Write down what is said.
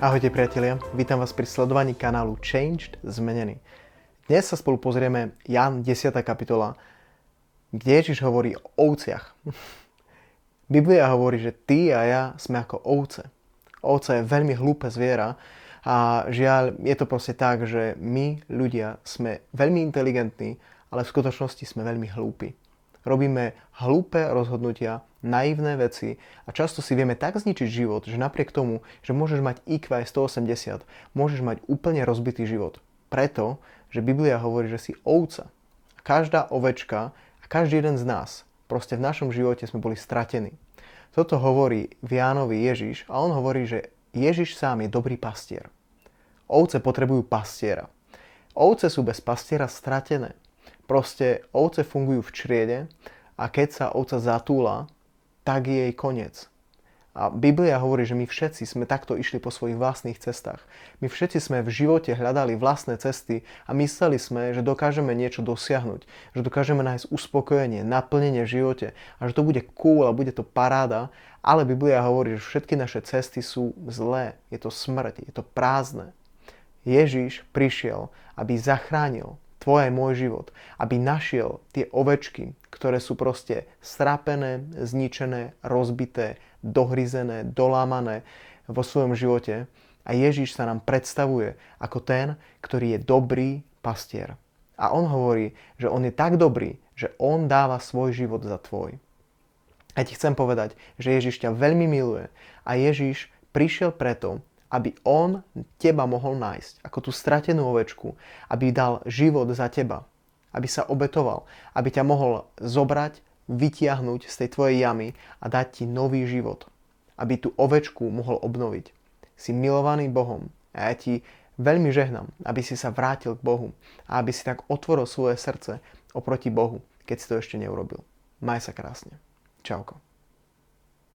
Ahojte priatelia, vítam vás pri sledovaní kanálu Changed Zmenený. Dnes sa spolu pozrieme Jan 10. kapitola, kde Ježiš hovorí o ovciach. Biblia hovorí, že ty a ja sme ako ovce. Ovce je veľmi hlúpe zviera a žiaľ je to proste tak, že my ľudia sme veľmi inteligentní, ale v skutočnosti sme veľmi hlúpi. Robíme hlúpe rozhodnutia, naivné veci a často si vieme tak zničiť život, že napriek tomu, že môžeš mať IQ 180, môžeš mať úplne rozbitý život. Preto, že Biblia hovorí, že si ovca. Každá ovečka a každý jeden z nás, proste v našom živote sme boli stratení. Toto hovorí v Jánovi Ježiš a on hovorí, že Ježiš sám je dobrý pastier. Ovce potrebujú pastiera. Ovce sú bez pastiera stratené. Proste ovce fungujú v čriede a keď sa ovca zatúla, tak je jej koniec. A Biblia hovorí, že my všetci sme takto išli po svojich vlastných cestách. My všetci sme v živote hľadali vlastné cesty a mysleli sme, že dokážeme niečo dosiahnuť, že dokážeme nájsť uspokojenie, naplnenie v živote a že to bude cool a bude to paráda, ale Biblia hovorí, že všetky naše cesty sú zlé, je to smrť, je to prázdne. Ježíš prišiel, aby zachránil tvoj aj môj život, aby našiel tie ovečky, ktoré sú proste strapené, zničené, rozbité, dohryzené, dolámané vo svojom živote. A Ježíš sa nám predstavuje ako ten, ktorý je dobrý pastier. A on hovorí, že on je tak dobrý, že on dáva svoj život za tvoj. A ti chcem povedať, že Ježiš ťa veľmi miluje a Ježiš prišiel preto, aby on teba mohol nájsť, ako tú stratenú ovečku, aby dal život za teba, aby sa obetoval, aby ťa mohol zobrať, vytiahnuť z tej tvojej jamy a dať ti nový život, aby tú ovečku mohol obnoviť. Si milovaný Bohom a ja ti veľmi žehnám, aby si sa vrátil k Bohu a aby si tak otvoril svoje srdce oproti Bohu, keď si to ešte neurobil. Maj sa krásne. Čauko.